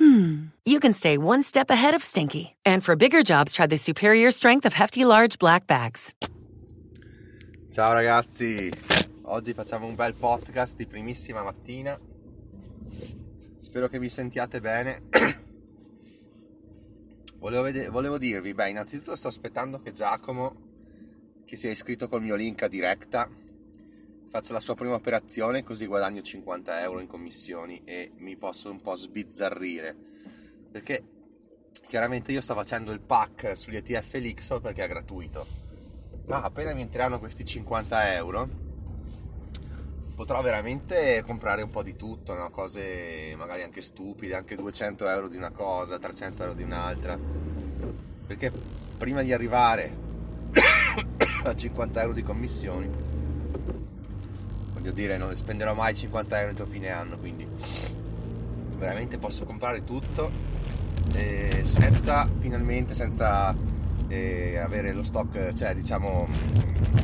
hmm, you can stay one step ahead of stinky. And for bigger jobs, try the superior strength of Hefty Large Black Bags. Ciao ragazzi, oggi facciamo un bel podcast di primissima mattina. Spero che vi sentiate bene. Volevo, vede- volevo dirvi, beh, innanzitutto sto aspettando che Giacomo, che si è iscritto col mio link a diretta, faccia la sua prima operazione così guadagno 50 euro in commissioni e mi posso un po' sbizzarrire. Perché chiaramente io sto facendo il pack sugli ETF Elixir perché è gratuito. Ma appena mi entreranno questi 50 euro potrò veramente comprare un po' di tutto, no? cose magari anche stupide, anche 200 euro di una cosa, 300 euro di un'altra. Perché prima di arrivare a 50 euro di commissioni, voglio dire, non spenderò mai 50 euro entro fine anno, quindi veramente posso comprare tutto eh, senza finalmente senza eh, avere lo stock, cioè diciamo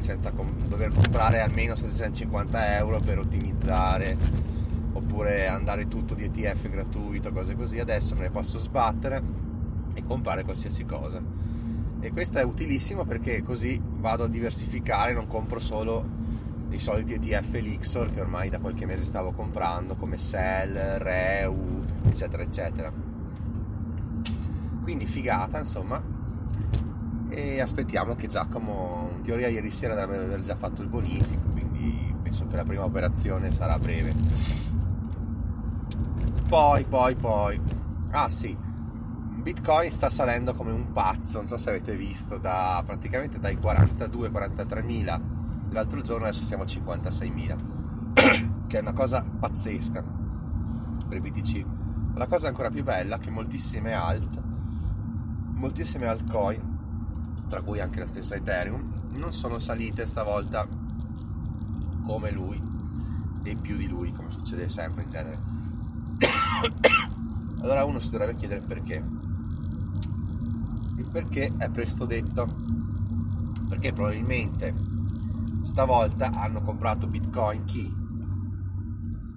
senza com- dover comprare almeno 750 euro per ottimizzare oppure andare tutto di ETF gratuito, cose così. Adesso me ne posso sbattere e comprare qualsiasi cosa. E questo è utilissimo perché così vado a diversificare, non compro solo i soliti ETF Elixir che ormai da qualche mese stavo comprando come Cell, Reu, eccetera eccetera. Quindi figata, insomma, e aspettiamo che Giacomo in teoria ieri sera dovrebbe aver già fatto il bonifico quindi penso che la prima operazione sarà breve. Poi poi poi. Ah sì. Bitcoin sta salendo come un pazzo non so se avete visto da praticamente dai 42 43 mila dell'altro giorno adesso siamo a 56 mila che è una cosa pazzesca per BTC la cosa ancora più bella è che moltissime alt moltissime altcoin tra cui anche la stessa Ethereum, non sono salite stavolta come lui e più di lui, come succede sempre in genere. allora uno si dovrebbe chiedere perché. Il perché è presto detto, perché probabilmente stavolta hanno comprato Bitcoin chi?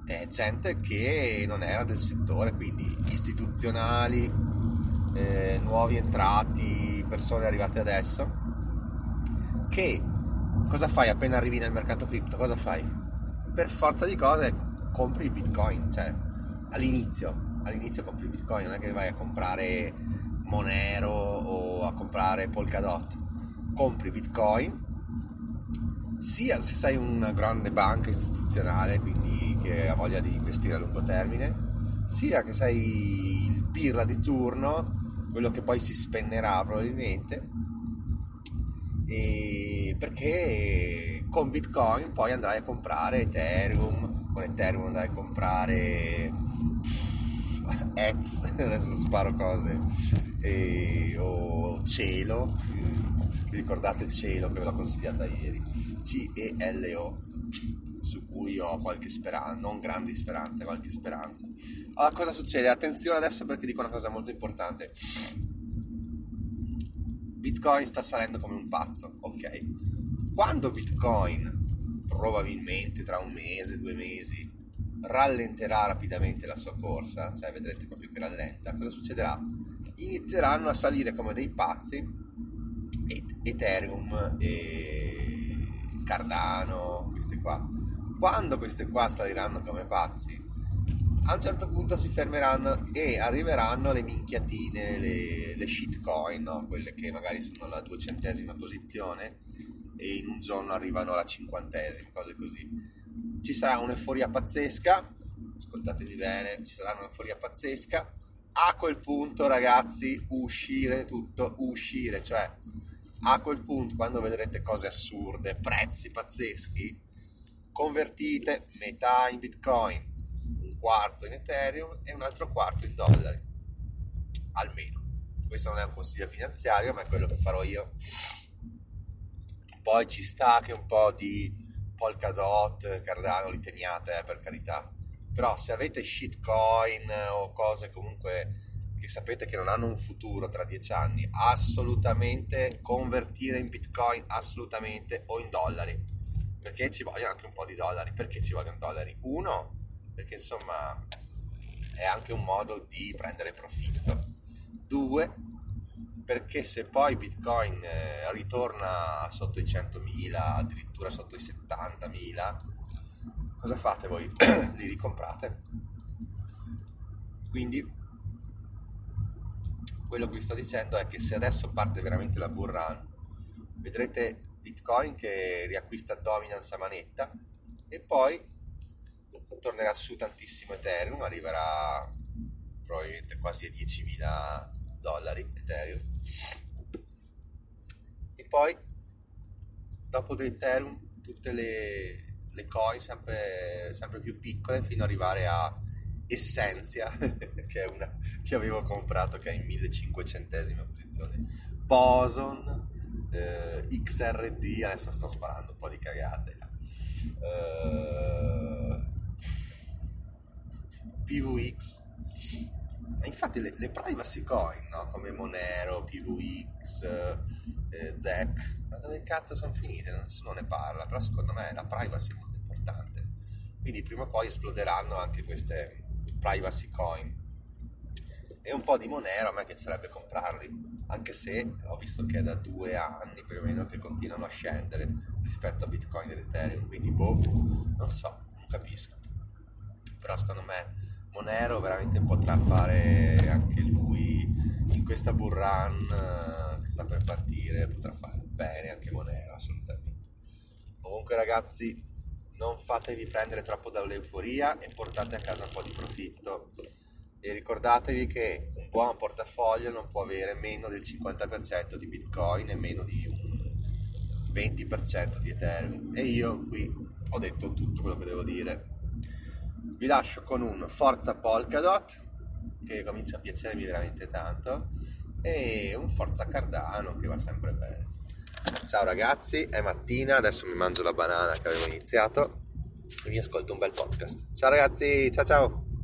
È gente che non era del settore, quindi istituzionali, eh, nuovi entrati, persone arrivate adesso, che cosa fai appena arrivi nel mercato cripto? Cosa fai? Per forza di cose compri il bitcoin, cioè all'inizio, all'inizio compri il bitcoin, non è che vai a comprare Monero o a comprare Polkadot, compri bitcoin sia se sei una grande banca istituzionale, quindi che ha voglia di investire a lungo termine, sia che sei il pirla di turno quello che poi si spennerà probabilmente perché con bitcoin poi andrai a comprare ethereum con ethereum andrai a comprare ETS adesso sparo cose e, o cielo vi ricordate cielo che ve l'ho consigliata ieri C-E-L-O su cui ho qualche speranza, non grandi speranze, qualche speranza. Allora, cosa succede? Attenzione adesso perché dico una cosa molto importante. Bitcoin sta salendo come un pazzo, ok? Quando Bitcoin, probabilmente tra un mese, due mesi, rallenterà rapidamente la sua corsa, cioè vedrete proprio che rallenta, cosa succederà? Inizieranno a salire come dei pazzi Ethereum e Cardano, queste qua quando queste qua saliranno come pazzi, a un certo punto si fermeranno e arriveranno le minchiatine, le, le shitcoin, no? quelle che magari sono alla duecentesima posizione e in un giorno arrivano alla cinquantesima, cose così. Ci sarà un'euforia pazzesca, ascoltatevi bene, ci sarà un'euforia pazzesca. A quel punto, ragazzi, uscire tutto, uscire, cioè a quel punto, quando vedrete cose assurde, prezzi pazzeschi, convertite metà in bitcoin, un quarto in ethereum e un altro quarto in dollari, almeno. Questo non è un consiglio finanziario, ma è quello che farò io. poi ci sta che un po' di Polkadot, Cardano li teniate, eh, per carità. Però se avete shitcoin o cose comunque che sapete che non hanno un futuro tra dieci anni, assolutamente convertire in bitcoin, assolutamente, o in dollari. Perché ci vogliono anche un po' di dollari. Perché ci vogliono dollari? Uno, perché insomma è anche un modo di prendere profitto. Due, perché se poi Bitcoin eh, ritorna sotto i 100.000, addirittura sotto i 70.000, cosa fate voi? Li ricomprate. Quindi quello che vi sto dicendo è che se adesso parte veramente la bull run, vedrete Bitcoin che riacquista dominance a manetta e poi tornerà su tantissimo Ethereum, arriverà probabilmente quasi a 10.000 dollari Ethereum. E poi dopo di Ethereum tutte le, le coin sempre, sempre più piccole fino ad arrivare a Essentia, che è una che avevo comprato che è in 1500esima posizione, Boson, eh, XRD, adesso sto sparando un po' di cagate, eh, PVX, infatti le, le, privacy coin, no? come Monero, PVX, eh, ZEC, ma dove cazzo sono finite? Nessuno ne parla, però secondo me la privacy è molto importante. Quindi prima o poi esploderanno anche queste privacy coin. E un po' di Monero a me piacerebbe comprarli anche se ho visto che è da due anni più o meno che continuano a scendere rispetto a Bitcoin ed Ethereum quindi boh, non so, non capisco. Però secondo me Monero veramente potrà fare anche lui in questa bull run eh, che sta per partire potrà fare bene anche Monero assolutamente. Comunque ragazzi non fatevi prendere troppo dall'euforia e portate a casa un po' di profitto. E ricordatevi che un buon portafoglio non può avere meno del 50% di Bitcoin e meno di un 20% di Ethereum. E io qui ho detto tutto quello che devo dire. Vi lascio con un Forza Polkadot, che comincia a piacermi veramente tanto, e un Forza Cardano, che va sempre bene. Ciao ragazzi, è mattina, adesso mi mangio la banana che avevo iniziato e mi ascolto un bel podcast. Ciao ragazzi, ciao ciao!